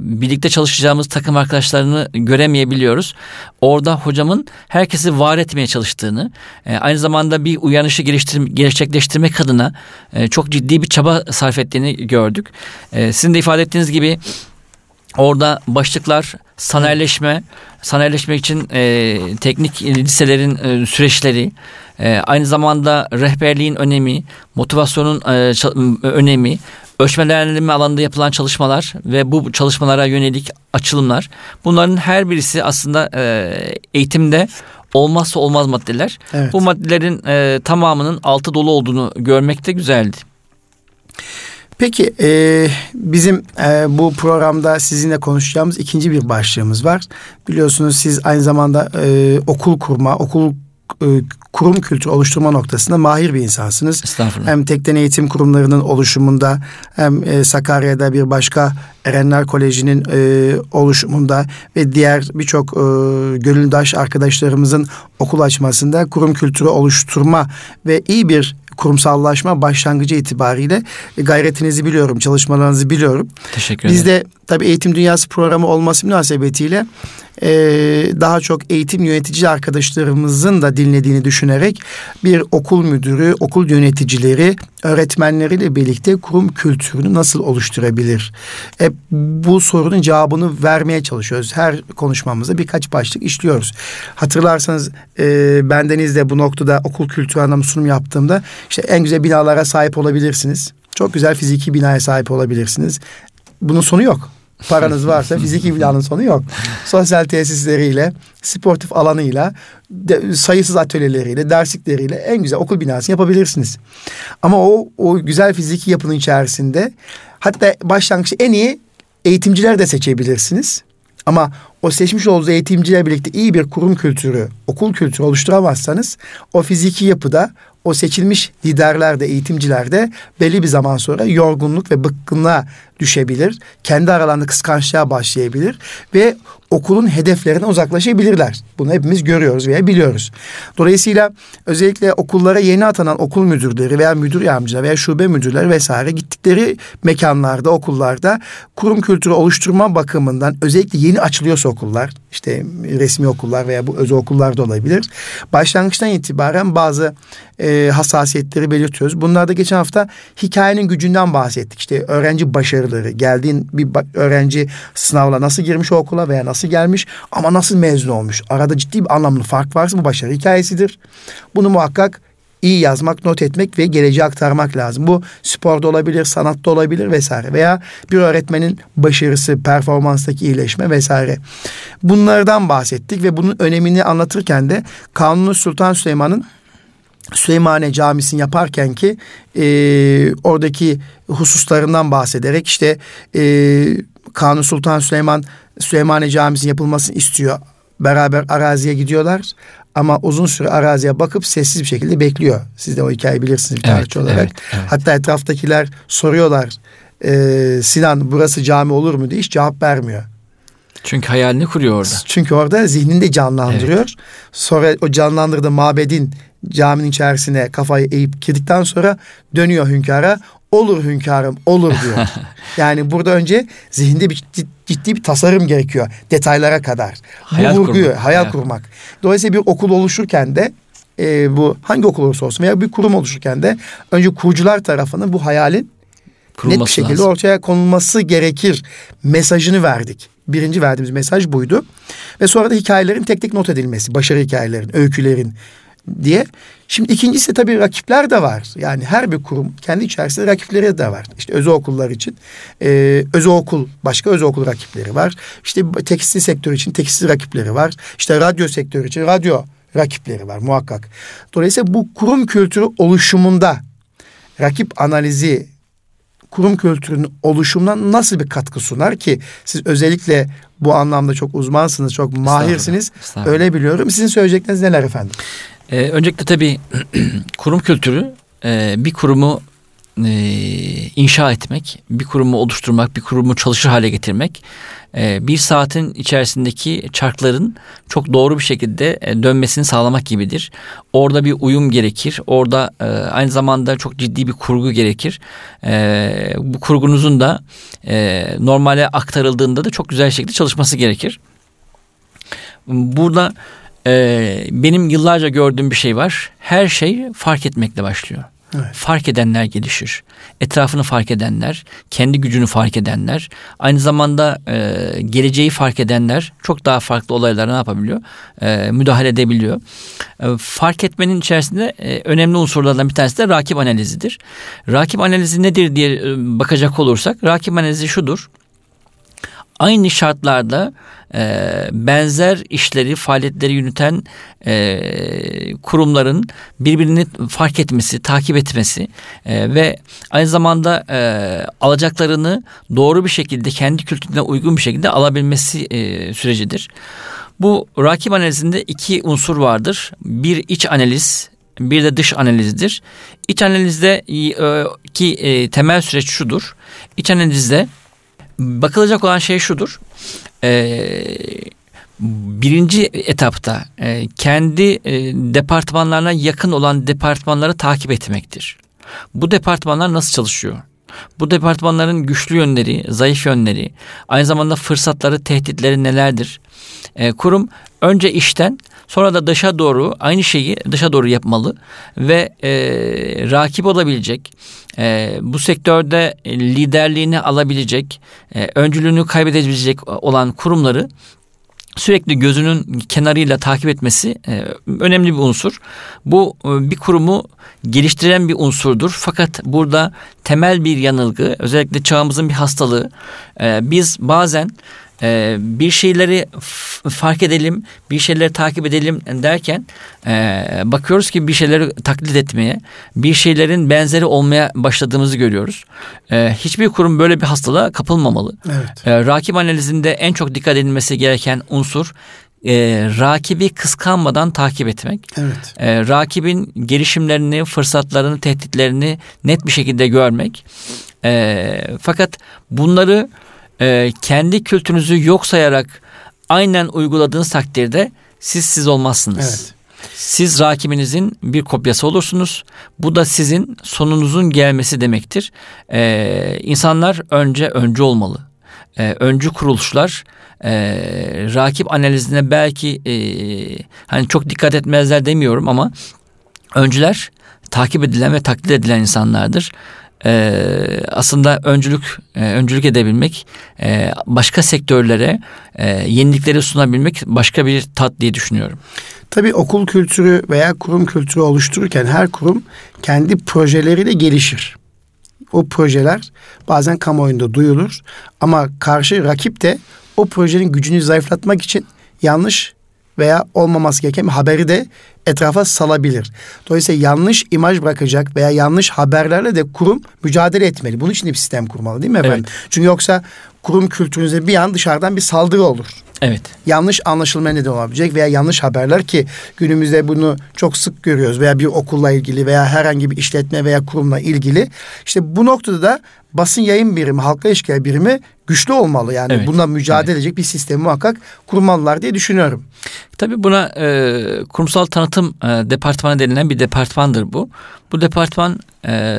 birlikte çalışacağımız takım arkadaşlarını göremeyebiliyoruz. Orada hocamın herkesi var etmeye çalıştığını, aynı zamanda bir uyanışı gerçekleştirmek adına çok ciddi bir çaba sarf ettiğini gördük. Sizin de ifade ettiğiniz gibi Orada başlıklar sanayileşme, sanayileşmek için e, teknik liselerin e, süreçleri, e, aynı zamanda rehberliğin önemi, motivasyonun e, önemi, ölçmelendirme alanında yapılan çalışmalar ve bu çalışmalara yönelik açılımlar. Bunların her birisi aslında e, eğitimde olmazsa olmaz maddeler. Evet. Bu maddelerin e, tamamının altı dolu olduğunu görmek de güzeldi. Peki e, bizim e, bu programda sizinle konuşacağımız ikinci bir başlığımız var. Biliyorsunuz siz aynı zamanda e, okul kurma, okul e, kurum kültürü oluşturma noktasında mahir bir insansınız. Estağfurullah. Hem tekten eğitim kurumlarının oluşumunda hem e, Sakarya'da bir başka Erenler Koleji'nin e, oluşumunda ve diğer birçok gönüldaş arkadaşlarımızın okul açmasında kurum kültürü oluşturma ve iyi bir kurumsallaşma başlangıcı itibariyle gayretinizi biliyorum, çalışmalarınızı biliyorum. Teşekkür ederim. Biz de tabii Eğitim Dünyası programı olması münasebetiyle e, daha çok eğitim yönetici arkadaşlarımızın da dinlediğini düşünerek bir okul müdürü, okul yöneticileri, öğretmenleriyle birlikte kurum kültürünü nasıl oluşturabilir? Hep bu sorunun cevabını vermeye çalışıyoruz. Her konuşmamızda birkaç başlık işliyoruz. Hatırlarsanız e, bendeniz de bu noktada okul kültürü anlamı sunum yaptığımda işte en güzel binalara sahip olabilirsiniz. Çok güzel fiziki binaya sahip olabilirsiniz. Bunun sonu yok paranız varsa (laughs) fiziki binanın sonu yok. Sosyal tesisleriyle, sportif alanıyla, de, sayısız atölyeleriyle, derslikleriyle en güzel okul binası yapabilirsiniz. Ama o, o güzel fiziki yapının içerisinde hatta başlangıçta en iyi eğitimciler de seçebilirsiniz. Ama o seçmiş olduğunuz eğitimciler birlikte iyi bir kurum kültürü, okul kültürü oluşturamazsanız o fiziki yapıda o seçilmiş liderler de eğitimciler de belli bir zaman sonra yorgunluk ve bıkkınlığa düşebilir. Kendi aralarında kıskançlığa başlayabilir ve okulun hedeflerine uzaklaşabilirler. Bunu hepimiz görüyoruz veya biliyoruz. Dolayısıyla özellikle okullara yeni atanan okul müdürleri veya müdür yardımcıları veya şube müdürleri vesaire gittikleri mekanlarda, okullarda kurum kültürü oluşturma bakımından özellikle yeni açılıyorsa okullar, işte resmi okullar veya bu özel okullar da olabilir. Başlangıçtan itibaren bazı e, hassasiyetleri belirtiyoruz. Bunlarda geçen hafta hikayenin gücünden bahsettik. İşte öğrenci başarıları, geldiğin bir öğrenci sınavla nasıl girmiş o okula veya nasıl gelmiş ama nasıl mezun olmuş. Arada ciddi bir anlamlı fark varsa bu başarı hikayesidir. Bunu muhakkak iyi yazmak, not etmek ve geleceğe aktarmak lazım. Bu sporda olabilir, sanatta olabilir vesaire veya bir öğretmenin başarısı, performanstaki iyileşme vesaire. Bunlardan bahsettik ve bunun önemini anlatırken de Kanuni Sultan Süleyman'ın Süleymaniye Camisi'ni yaparken ki e, oradaki hususlarından bahsederek işte e, Kanuni Sultan Süleyman Süleymaniye Camisi'nin yapılmasını istiyor. Beraber araziye gidiyorlar ama uzun süre araziye bakıp sessiz bir şekilde bekliyor. Siz de o hikayeyi bilirsiniz bir evet, olarak. Evet, evet. Hatta etraftakiler soruyorlar e, Sinan burası cami olur mu diye hiç cevap vermiyor. Çünkü hayalini kuruyor orada. Çünkü orada zihninde canlandırıyor. Evet. Sonra o canlandırdığı mabedin caminin içerisine kafayı eğip girdikten sonra dönüyor hünkâra. Olur hünkârım olur diyor. (laughs) yani burada önce zihinde bir ciddi bir tasarım gerekiyor detaylara kadar. Hayal bu vurguyu kurmak. hayal, hayal kurmak. Dolayısıyla bir okul oluşurken de e, bu hangi okul olursa olsun veya bir kurum oluşurken de önce kurucular tarafının bu hayalin net bir şekilde lazım. ortaya konulması gerekir mesajını verdik. Birinci verdiğimiz mesaj buydu. Ve sonra da hikayelerin tek tek not edilmesi, başarı hikayelerin, öykülerin diye. Şimdi ikincisi tabii rakipler de var. Yani her bir kurum kendi içerisinde rakipleri de var. İşte özel okullar için e, özel okul, başka özel okul rakipleri var. İşte tekstil sektörü için tekstil rakipleri var. İşte radyo sektörü için radyo rakipleri var muhakkak. Dolayısıyla bu kurum kültürü oluşumunda rakip analizi kurum kültürünün oluşumuna nasıl bir katkı sunar ki siz özellikle bu anlamda çok uzmansınız, çok mahirsiniz. Estağfurullah, estağfurullah. Öyle biliyorum. Sizin söyleyecekleriniz neler efendim? Ee, öncelikle tabii (clears throat) kurum kültürü e, bir kurumu e, inşa etmek, bir kurumu oluşturmak, bir kurumu çalışır hale getirmek, e, bir saatin içerisindeki çarkların çok doğru bir şekilde e, dönmesini sağlamak gibidir. Orada bir uyum gerekir, orada e, aynı zamanda çok ciddi bir kurgu gerekir. E, bu kurgunuzun da e, normale aktarıldığında da çok güzel şekilde çalışması gerekir. Burada e, benim yıllarca gördüğüm bir şey var. Her şey fark etmekle başlıyor. Evet. Fark edenler gelişir. Etrafını fark edenler, kendi gücünü fark edenler, aynı zamanda e, geleceği fark edenler çok daha farklı olaylara ne yapabiliyor? E, müdahale edebiliyor. E, fark etmenin içerisinde e, önemli unsurlardan bir tanesi de rakip analizidir. Rakip analizi nedir diye e, bakacak olursak, rakip analizi şudur aynı şartlarda e, benzer işleri, faaliyetleri yürüten e, kurumların birbirini fark etmesi, takip etmesi e, ve aynı zamanda e, alacaklarını doğru bir şekilde kendi kültürüne uygun bir şekilde alabilmesi e, sürecidir. Bu rakip analizinde iki unsur vardır. Bir iç analiz, bir de dış analizdir. İç analizde e, ki e, temel süreç şudur. İç analizde bakılacak olan şey şudur. E, birinci etapta e, kendi e, departmanlarına yakın olan departmanları takip etmektir. Bu departmanlar nasıl çalışıyor? Bu departmanların güçlü yönleri, zayıf yönleri, aynı zamanda fırsatları, tehditleri nelerdir? E, kurum önce işten sonra da dışa doğru aynı şeyi dışa doğru yapmalı ve e, rakip olabilecek, e, bu sektörde liderliğini alabilecek, e, öncülüğünü kaybedebilecek olan kurumları sürekli gözünün kenarıyla takip etmesi e, önemli bir unsur. Bu e, bir kurumu geliştiren bir unsurdur. Fakat burada temel bir yanılgı, özellikle çağımızın bir hastalığı. E, biz bazen e, bir şeyleri fark edelim, bir şeyleri takip edelim derken e, bakıyoruz ki bir şeyleri taklit etmeye, bir şeylerin benzeri olmaya başladığımızı görüyoruz. E, hiçbir kurum böyle bir hastalığa kapılmamalı. Evet. E, rakip analizinde en çok dikkat edilmesi gereken unsur e, rakibi kıskanmadan takip etmek. Evet. E, rakibin gelişimlerini, fırsatlarını, tehditlerini net bir şekilde görmek. E, fakat bunları e, kendi kültürünüzü yok sayarak aynen uyguladığınız takdirde siz siz olmazsınız. Evet. Siz rakibinizin bir kopyası olursunuz. Bu da sizin sonunuzun gelmesi demektir. Ee, insanlar önce öncü olmalı. Ee, öncü kuruluşlar e, rakip analizine belki e, hani çok dikkat etmezler demiyorum ama öncüler takip edilen ve taklit edilen insanlardır e, aslında öncülük e, öncülük edebilmek, e, başka sektörlere e, yenilikleri sunabilmek başka bir tat diye düşünüyorum. Tabii okul kültürü veya kurum kültürü oluştururken her kurum kendi projeleriyle gelişir. O projeler bazen kamuoyunda duyulur ama karşı rakip de o projenin gücünü zayıflatmak için yanlış veya olmaması gereken bir haberi de etrafa salabilir. Dolayısıyla yanlış imaj bırakacak veya yanlış haberlerle de kurum mücadele etmeli. Bunun için de bir sistem kurmalı değil mi efendim? Evet. Çünkü yoksa kurum kültürünüze bir an dışarıdan bir saldırı olur. Evet. Yanlış anlaşılma neden olabilecek veya yanlış haberler ki günümüzde bunu çok sık görüyoruz veya bir okulla ilgili veya herhangi bir işletme veya kurumla ilgili. İşte bu noktada da basın yayın birimi, halka ilişkiler birimi güçlü olmalı. Yani evet. bununla mücadele evet. edecek bir sistemi muhakkak kurmalılar diye düşünüyorum. Tabii buna e, kurumsal tanıtım e, departmanı denilen bir departmandır bu. Bu departman e,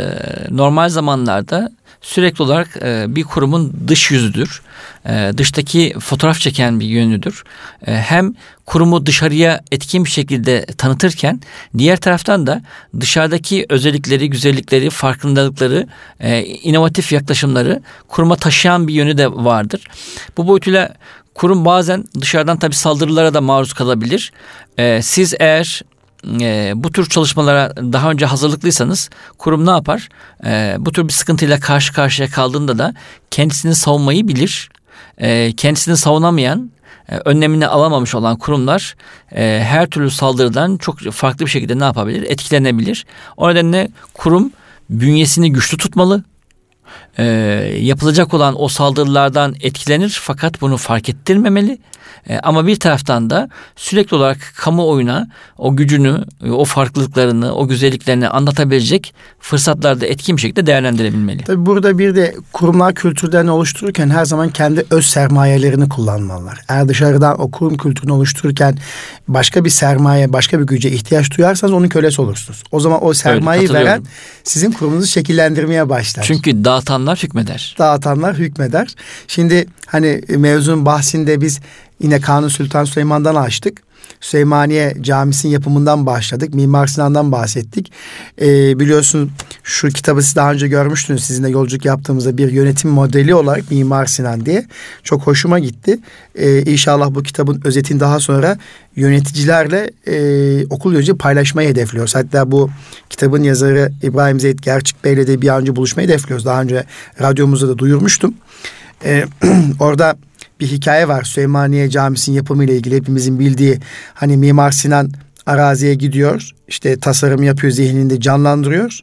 normal zamanlarda sürekli olarak e, bir kurumun dış yüzüdür. E, dıştaki fotoğraf çeken bir yönüdür. E, hem kurumu dışarıya etkin bir şekilde tanıtırken diğer taraftan da dışarıdaki özellikleri, güzellikleri, farkındalıkları, e, inovatif yaklaşımları kuruma taşıyan bir yönü de vardır. Bu boyutuyla kurum bazen dışarıdan tabi saldırılara da maruz kalabilir. E, siz eğer e, bu tür çalışmalara daha önce hazırlıklıysanız kurum ne yapar? E, bu tür bir sıkıntıyla karşı karşıya kaldığında da kendisini savunmayı bilir. E, kendisini savunamayan e, önlemini alamamış olan kurumlar e, her türlü saldırıdan çok farklı bir şekilde ne yapabilir? Etkilenebilir. O nedenle kurum bünyesini güçlü tutmalı. E, yapılacak olan o saldırılardan etkilenir fakat bunu fark ettirmemeli e, ama bir taraftan da sürekli olarak kamuoyuna o gücünü, o farklılıklarını, o güzelliklerini anlatabilecek fırsatlarda etkin bir şekilde değerlendirebilmeli. Tabii burada bir de kurumlar kültürlerini oluştururken her zaman kendi öz sermayelerini kullanmalılar. Eğer dışarıdan o kurum kültürünü oluştururken başka bir sermaye, başka bir güce ihtiyaç duyarsanız onun kölesi olursunuz. O zaman o sermayeyi evet, veren sizin kurumunuzu şekillendirmeye başlar. Çünkü dağıtanlar hükmeder. Dağıtanlar hükmeder. Şimdi hani mevzunun bahsinde biz Yine Kanun Sultan Süleyman'dan açtık. Süleymaniye Camisi'nin yapımından başladık. Mimar Sinan'dan bahsettik. Ee, biliyorsun şu kitabı siz daha önce görmüştünüz. Sizinle yolculuk yaptığımızda bir yönetim modeli olarak Mimar Sinan diye. Çok hoşuma gitti. Ee, inşallah bu kitabın özetini daha sonra yöneticilerle e, okul yönetici paylaşmayı hedefliyoruz. Hatta bu kitabın yazarı İbrahim Zeyd Gerçik Bey'le de bir an önce buluşmayı hedefliyoruz. Daha önce radyomuzda da duyurmuştum. Ee, (clears throat) orada bir hikaye var. Süleymaniye Camisi'nin yapımı ile ilgili hepimizin bildiği hani Mimar Sinan araziye gidiyor. işte tasarım yapıyor zihninde canlandırıyor.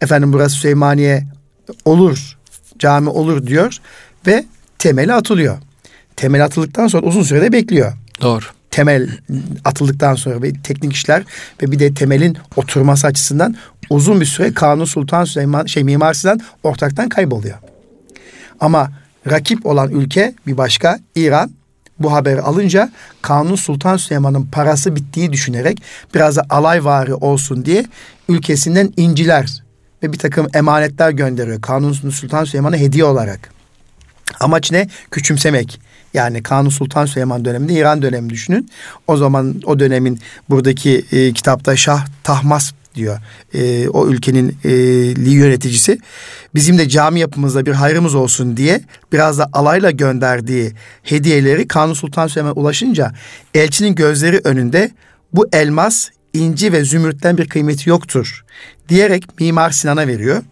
Efendim burası Süleymaniye olur cami olur diyor ve temeli atılıyor. Temel atıldıktan sonra uzun sürede bekliyor. Doğru. Temel atıldıktan sonra ve teknik işler ve bir de temelin oturması açısından uzun bir süre Kanun Sultan Süleyman şey Mimar Sinan ortaktan kayboluyor. Ama rakip olan ülke bir başka İran bu haberi alınca Kanun Sultan Süleyman'ın parası bittiği düşünerek biraz da alayvari olsun diye ülkesinden inciler ve bir takım emanetler gönderiyor Kanun Sultan Süleyman'a hediye olarak. Amaç ne? Küçümsemek. Yani Kanun Sultan Süleyman döneminde İran dönemi düşünün. O zaman o dönemin buradaki e, kitapta Şah Tahmas diyor e, o ülkenin e, yöneticisi. Bizim de cami yapımızda bir hayrımız olsun diye biraz da alayla gönderdiği hediyeleri Kanuni Sultan Süleyman'a ulaşınca elçinin gözleri önünde bu elmas, inci ve zümrütten bir kıymeti yoktur diyerek Mimar Sinan'a veriyor.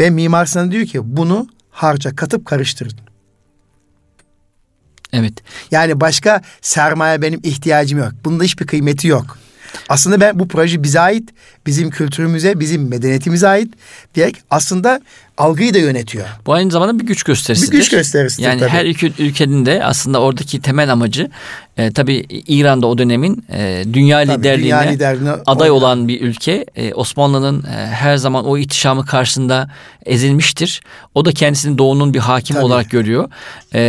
Ve Mimar Sinan diyor ki bunu harca katıp karıştırın. Evet. Yani başka sermaye benim ihtiyacım yok. Bunda hiçbir kıymeti yok. Aslında ben bu proje bize ait, bizim kültürümüze, bizim medeniyetimize ait diyerek aslında algıyı da yönetiyor. Bu aynı zamanda bir güç gösterisidir. Bir güç gösterisidir Yani tabii. her ülke, ülkenin de aslında oradaki temel amacı e, tabii İran'da o dönemin e, dünya tabii, liderliğine dünya liderliğine aday oynayan. olan bir ülke. E, Osmanlı'nın e, her zaman o ihtişamı karşısında ezilmiştir. O da kendisini doğunun bir hakim tabii. olarak görüyor. E,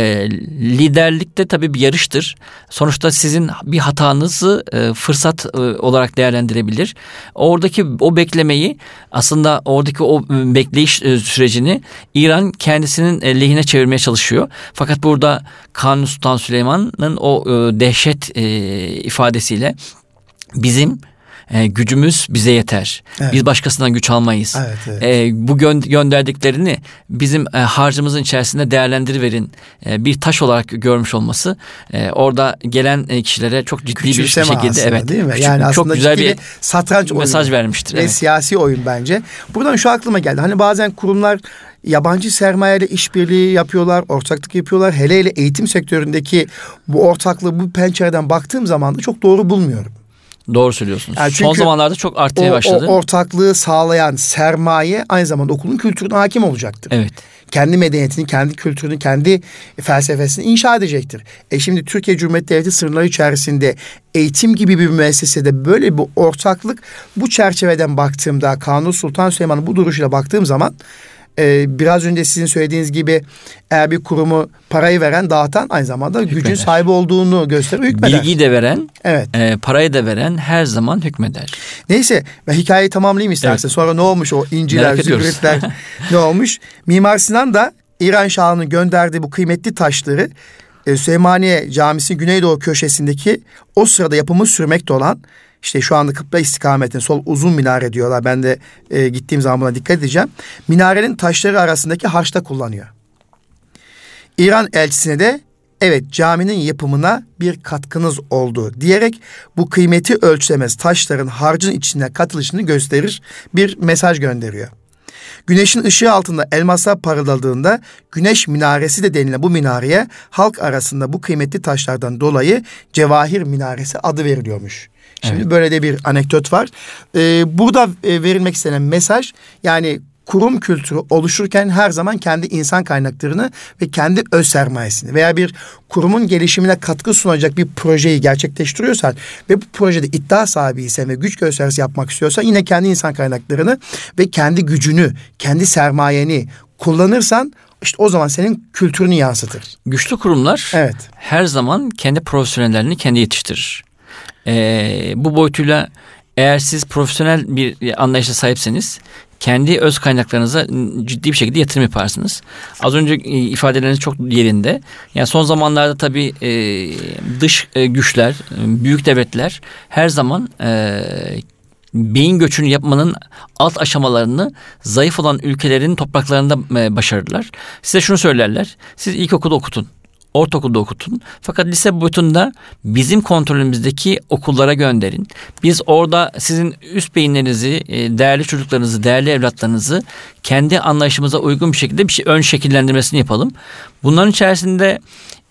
liderlik de tabii bir yarıştır. Sonuçta sizin bir hatanızı e, fırsat e, olarak değerlendirebilir. Oradaki o beklemeyi aslında oradaki o bekleyiş e, sürecini İran kendisinin e, lehine çevirmeye çalışıyor. Fakat burada Kanuni Sultan Süleyman'ın o e, dehşet e, ifadesiyle bizim e, gücümüz bize yeter. Evet. Biz başkasından güç almayız. Evet, evet. E, bu gö- gönderdiklerini bizim e, harcımızın içerisinde değerlendiriverin e, bir taş olarak görmüş olması e, orada gelen e, kişilere çok ciddi bir şekilde aslında, evet değil mi? Küçük, yani çok güzel bir satranç mesaj oyunu vermiştir. Ve evet. siyasi oyun bence. Buradan şu aklıma geldi. Hani bazen kurumlar yabancı sermayeyle işbirliği yapıyorlar, ortaklık yapıyorlar. Hele hele eğitim sektöründeki bu ortaklığı bu pencereden baktığım zaman da çok doğru bulmuyorum. Doğru söylüyorsunuz. Yani Son zamanlarda çok artmaya o, başladı. o ortaklığı sağlayan sermaye aynı zamanda okulun kültürüne hakim olacaktır. evet. kendi medeniyetini, kendi kültürünü, kendi felsefesini inşa edecektir. E şimdi Türkiye Cumhuriyeti Devleti sınırları içerisinde eğitim gibi bir müessesede böyle bir ortaklık bu çerçeveden baktığımda Kanuni Sultan Süleyman'ın bu duruşuyla baktığım zaman e, biraz önce sizin söylediğiniz gibi eğer bir kurumu parayı veren dağıtan aynı zamanda gücün Hükmeder. sahibi olduğunu gösterir hükmeder. Bilgiyi de veren, Evet. e, parayı da veren her zaman hükmeder. Neyse ben hikayeyi tamamlayayım istersen. Sonra ne olmuş o inciler, zübritler ne olmuş? Mimar Sinan da İran Şahı'nın gönderdiği bu kıymetli taşları e, Süleymaniye Camisi'nin güneydoğu köşesindeki o sırada yapımı sürmekte olan işte şu anda kıbla istikametine sol uzun minare diyorlar. Ben de e, gittiğim zaman buna dikkat edeceğim. Minarenin taşları arasındaki harçta kullanıyor. İran elçisine de evet caminin yapımına bir katkınız oldu diyerek bu kıymeti ölçülemez taşların harcın içine katılışını gösterir bir mesaj gönderiyor. Güneşin ışığı altında elmaslar parıldadığında güneş minaresi de denilen bu minareye halk arasında bu kıymetli taşlardan dolayı cevahir minaresi adı veriliyormuş. Şimdi böyle de bir anekdot var. Ee, burada e, verilmek istenen mesaj yani kurum kültürü oluşurken her zaman kendi insan kaynaklarını ve kendi öz sermayesini veya bir kurumun gelişimine katkı sunacak bir projeyi gerçekleştiriyorsan ve bu projede iddia sahibiysen ve güç gösterisi yapmak istiyorsan yine kendi insan kaynaklarını ve kendi gücünü, kendi sermayeni kullanırsan işte o zaman senin kültürünü yansıtır. Güçlü kurumlar Evet. her zaman kendi profesyonellerini kendi yetiştirir. Ee, bu boyutuyla eğer siz profesyonel bir anlayışa sahipseniz kendi öz kaynaklarınıza ciddi bir şekilde yatırım yaparsınız. Az önce e, ifadeleriniz çok yerinde. Yani son zamanlarda tabii e, dış e, güçler, e, büyük devletler her zaman e, beyin göçünü yapmanın alt aşamalarını zayıf olan ülkelerin topraklarında e, başarırlar. Size şunu söylerler. Siz ilkokulda okutun. Ortaokulda okutun. Fakat lise boyutunda bizim kontrolümüzdeki okullara gönderin. Biz orada sizin üst beyinlerinizi, e, değerli çocuklarınızı, değerli evlatlarınızı kendi anlayışımıza uygun bir şekilde bir şey ön şekillendirmesini yapalım. Bunların içerisinde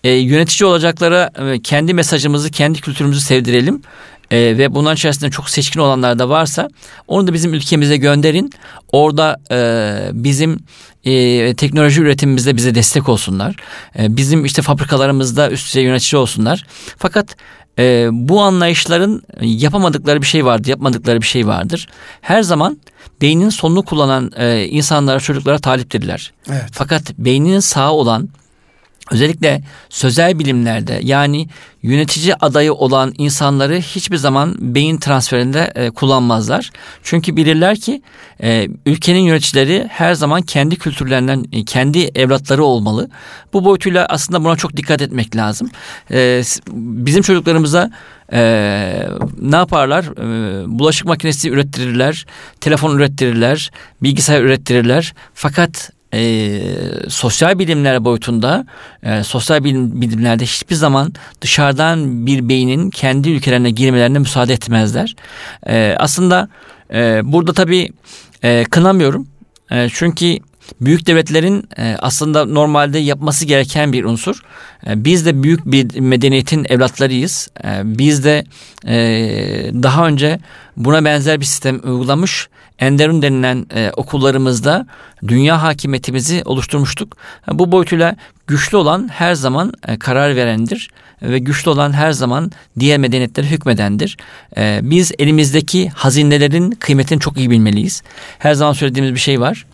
e, yönetici olacaklara e, kendi mesajımızı, kendi kültürümüzü sevdirelim. E, ve bunların içerisinde çok seçkin olanlar da varsa onu da bizim ülkemize gönderin. Orada e, bizim e, teknoloji üretimimizde bize destek olsunlar. E, bizim işte fabrikalarımızda üst düzey yönetici olsunlar. Fakat e, bu anlayışların yapamadıkları bir şey vardır, yapmadıkları bir şey vardır. Her zaman beynin sonunu kullanan e, insanlara, çocuklara taliptirler. Evet. Fakat beyninin sağı olan özellikle sözel bilimlerde yani yönetici adayı olan insanları hiçbir zaman beyin transferinde e, kullanmazlar. Çünkü bilirler ki e, ülkenin yöneticileri her zaman kendi kültürlerinden e, kendi evlatları olmalı. Bu boyutuyla aslında buna çok dikkat etmek lazım. E, bizim çocuklarımıza e, ne yaparlar? E, bulaşık makinesi ürettirirler, telefon ürettirirler, bilgisayar ürettirirler. Fakat e, sosyal bilimler boyutunda e, sosyal bilim, bilimlerde hiçbir zaman dışarıdan bir beynin kendi ülkelerine girmelerine müsaade etmezler. E, aslında e, burada tabii e, kınamıyorum. E, çünkü büyük devletlerin e, aslında normalde yapması gereken bir unsur. E, biz de büyük bir medeniyetin evlatlarıyız. E, biz de daha önce buna benzer bir sistem uygulamış. Enderun denilen okullarımızda dünya hakimiyetimizi oluşturmuştuk. Bu boyutuyla güçlü olan her zaman karar verendir ve güçlü olan her zaman diğer medeniyetlere hükmedendir. Biz elimizdeki hazinelerin kıymetini çok iyi bilmeliyiz. Her zaman söylediğimiz bir şey var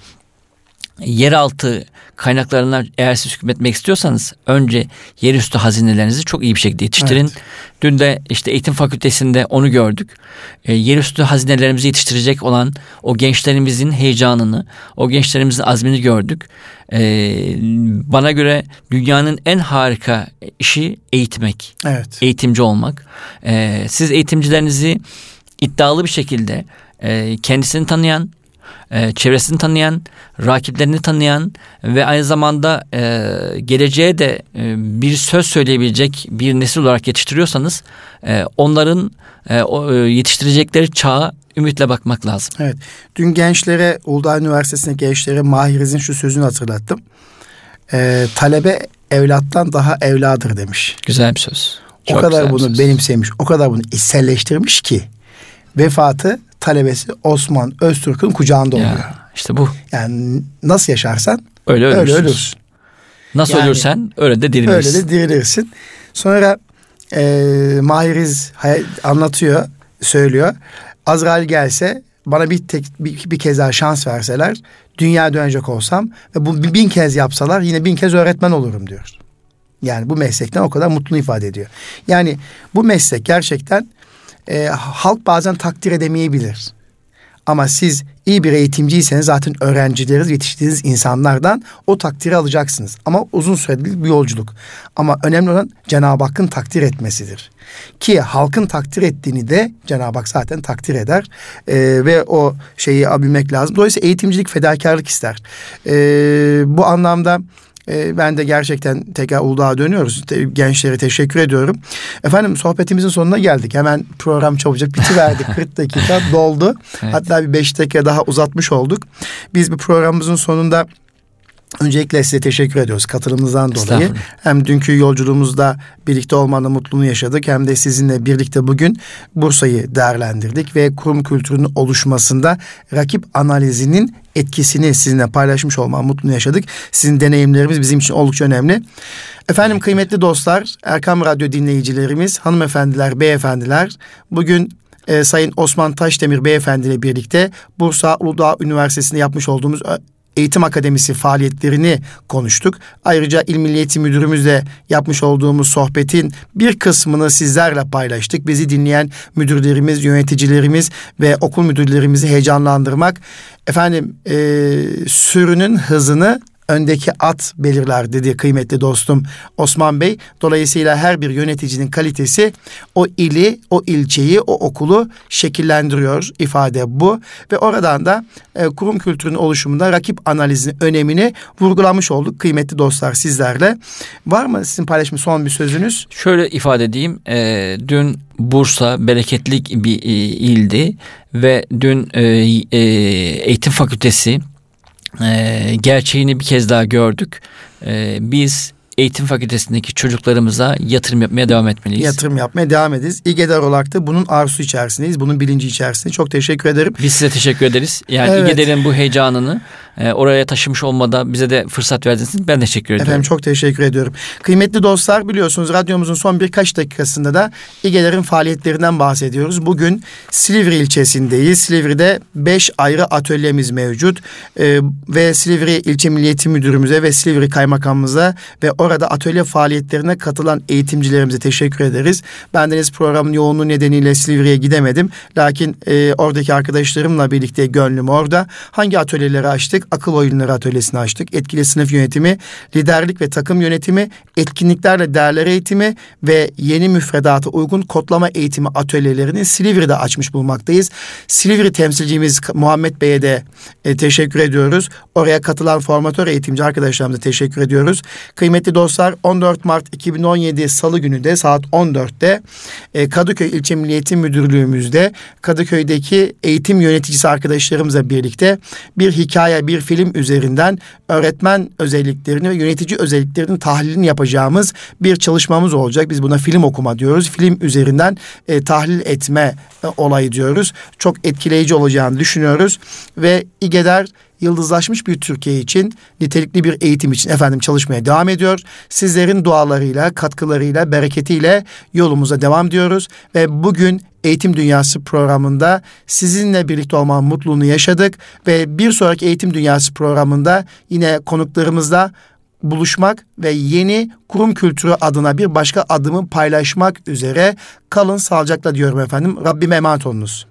yeraltı kaynaklarına eğer siz hükmetmek istiyorsanız önce yerüstü hazinelerinizi çok iyi bir şekilde yetiştirin. Evet. Dün de işte eğitim fakültesinde onu gördük. E, yerüstü hazinelerimizi yetiştirecek olan o gençlerimizin heyecanını, o gençlerimizin azmini gördük. E, bana göre dünyanın en harika işi eğitmek Evet. eğitimci olmak. Ee, siz eğitimcilerinizi iddialı bir şekilde e, kendisini tanıyan, e, çevresini tanıyan, rakiplerini tanıyan ve aynı zamanda e, geleceğe de e, bir söz söyleyebilecek bir nesil olarak yetiştiriyorsanız e, onların e, o, e, yetiştirecekleri çağa ümitle bakmak lazım. Evet. Dün gençlere, Uludağ Üniversitesi'ndeki gençlere Mahiriz'in şu sözünü hatırlattım. Ee, talebe evlattan daha evladır demiş. Güzel bir söz. o Çok kadar güzel bir bunu söz. benimsemiş, o kadar bunu içselleştirmiş ki vefatı talebesi Osman Öztürk'ün kucağında oluyor. Ya, işte bu. Yani nasıl yaşarsan Öyle öyle ölürsün. Nasıl Yani- ölürsen öyle de dirilirsin. Öyle de dirilirsin. Sonra e, Mahiriz anlatıyor, söylüyor. Azrail gelse bana bir tek bir, bir kez daha şans verseler dünya dönecek olsam ve bu bin kez yapsalar yine bin kez öğretmen olurum diyor. Yani bu meslekten o kadar mutlu ifade ediyor. Yani bu meslek gerçekten e, halk bazen takdir edemeyebilir. Ama siz iyi bir eğitimciyseniz zaten öğrencileriniz, yetiştiğiniz insanlardan o takdiri alacaksınız. Ama uzun süreli bir yolculuk. Ama önemli olan Cenab-ı Hakk'ın takdir etmesidir. Ki halkın takdir ettiğini de Cenab-ı Hak zaten takdir eder. Ee, ve o şeyi abilmek lazım. Dolayısıyla eğitimcilik fedakarlık ister. Ee, bu anlamda e, ben de gerçekten tekrar Uludağ'a dönüyoruz. Te- gençlere teşekkür ediyorum. Efendim sohbetimizin sonuna geldik. Hemen program çabucak bitiverdi. (laughs) 40 dakika doldu. Evet. Hatta bir 5 dakika daha uzatmış olduk. Biz bu programımızın sonunda Öncelikle size teşekkür ediyoruz katılımınızdan dolayı. Hem dünkü yolculuğumuzda birlikte olmanın mutluluğunu yaşadık hem de sizinle birlikte bugün Bursa'yı değerlendirdik ve kurum kültürünün oluşmasında rakip analizinin etkisini sizinle paylaşmış olmanın mutluluğunu yaşadık. Sizin deneyimlerimiz bizim için oldukça önemli. Efendim kıymetli dostlar, Erkam Radyo dinleyicilerimiz, hanımefendiler, beyefendiler bugün e, Sayın Osman Taşdemir Beyefendi ile birlikte Bursa Uludağ Üniversitesi'nde yapmış olduğumuz ö- Eğitim Akademisi faaliyetlerini konuştuk. Ayrıca İl Milli Eğitim Müdürümüzle yapmış olduğumuz sohbetin bir kısmını sizlerle paylaştık. Bizi dinleyen müdürlerimiz, yöneticilerimiz ve okul müdürlerimizi heyecanlandırmak, efendim e, sürünün hızını öndeki at belirler dedi kıymetli dostum Osman Bey. Dolayısıyla her bir yöneticinin kalitesi o ili, o ilçeyi, o okulu şekillendiriyor ifade bu. Ve oradan da e, kurum kültürünün oluşumunda rakip analizinin önemini vurgulamış olduk kıymetli dostlar sizlerle. Var mı sizin paylaşmış son bir sözünüz? Şöyle ifade edeyim. e, dün Bursa bereketli bir e, ildi ve dün e, e, eğitim fakültesi e, gerçeğini bir kez daha gördük. E, biz eğitim fakültesindeki çocuklarımıza yatırım yapmaya devam etmeliyiz. Yatırım yapmaya devam ediniz. İGEDER olarak da bunun arzusu içerisindeyiz. Bunun bilinci içerisindeyiz. Çok teşekkür ederim. Biz size teşekkür ederiz. Yani Evet. İGEDER'in bu heyecanını e, oraya taşımış olmada bize de fırsat verdiğiniz için ben teşekkür ediyorum. Efendim çok teşekkür ediyorum. Kıymetli dostlar biliyorsunuz radyomuzun son birkaç dakikasında da İGE'lerin faaliyetlerinden bahsediyoruz. Bugün Silivri ilçesindeyiz. Silivri'de beş ayrı atölyemiz mevcut. Ee, ve Silivri İlçe Milliyeti Müdürümüze ve Silivri Kaymakamımıza ve orada atölye faaliyetlerine katılan eğitimcilerimize teşekkür ederiz. Bendeniz programın yoğunluğu nedeniyle Silivri'ye gidemedim. Lakin e, oradaki arkadaşlarımla birlikte gönlüm orada. Hangi atölyeleri açtık? Akıl oyunları atölyesini açtık. Etkili sınıf yönetimi, liderlik ve takım yönetimi, etkinliklerle değerler eğitimi ve yeni müfredata uygun kodlama eğitimi atölyelerini Silivri'de açmış bulunmaktayız. Silivri temsilcimiz Muhammed Bey'e de e, teşekkür ediyoruz. Oraya katılan formatör eğitimci arkadaşlarımıza teşekkür ediyoruz. Kıymetli dostlar 14 Mart 2017 Salı günü de saat 14'te e, Kadıköy İlçe Milli Eğitim Müdürlüğümüzde Kadıköy'deki eğitim yöneticisi arkadaşlarımızla birlikte bir hikaye, bir film üzerinden öğretmen özelliklerini ve yönetici özelliklerinin tahlilini yapacağımız bir çalışmamız olacak. Biz buna film okuma diyoruz. Film üzerinden e, tahlil etme e, olayı diyoruz. Çok etkileyici olacağını düşünüyoruz ve İGEDER yıldızlaşmış bir Türkiye için, nitelikli bir eğitim için efendim çalışmaya devam ediyor. Sizlerin dualarıyla, katkılarıyla, bereketiyle yolumuza devam ediyoruz ve bugün Eğitim Dünyası programında sizinle birlikte olmanın mutluluğunu yaşadık ve bir sonraki Eğitim Dünyası programında yine konuklarımızla buluşmak ve yeni kurum kültürü adına bir başka adımı paylaşmak üzere kalın sağlıcakla diyorum efendim. Rabbime emanet olunuz.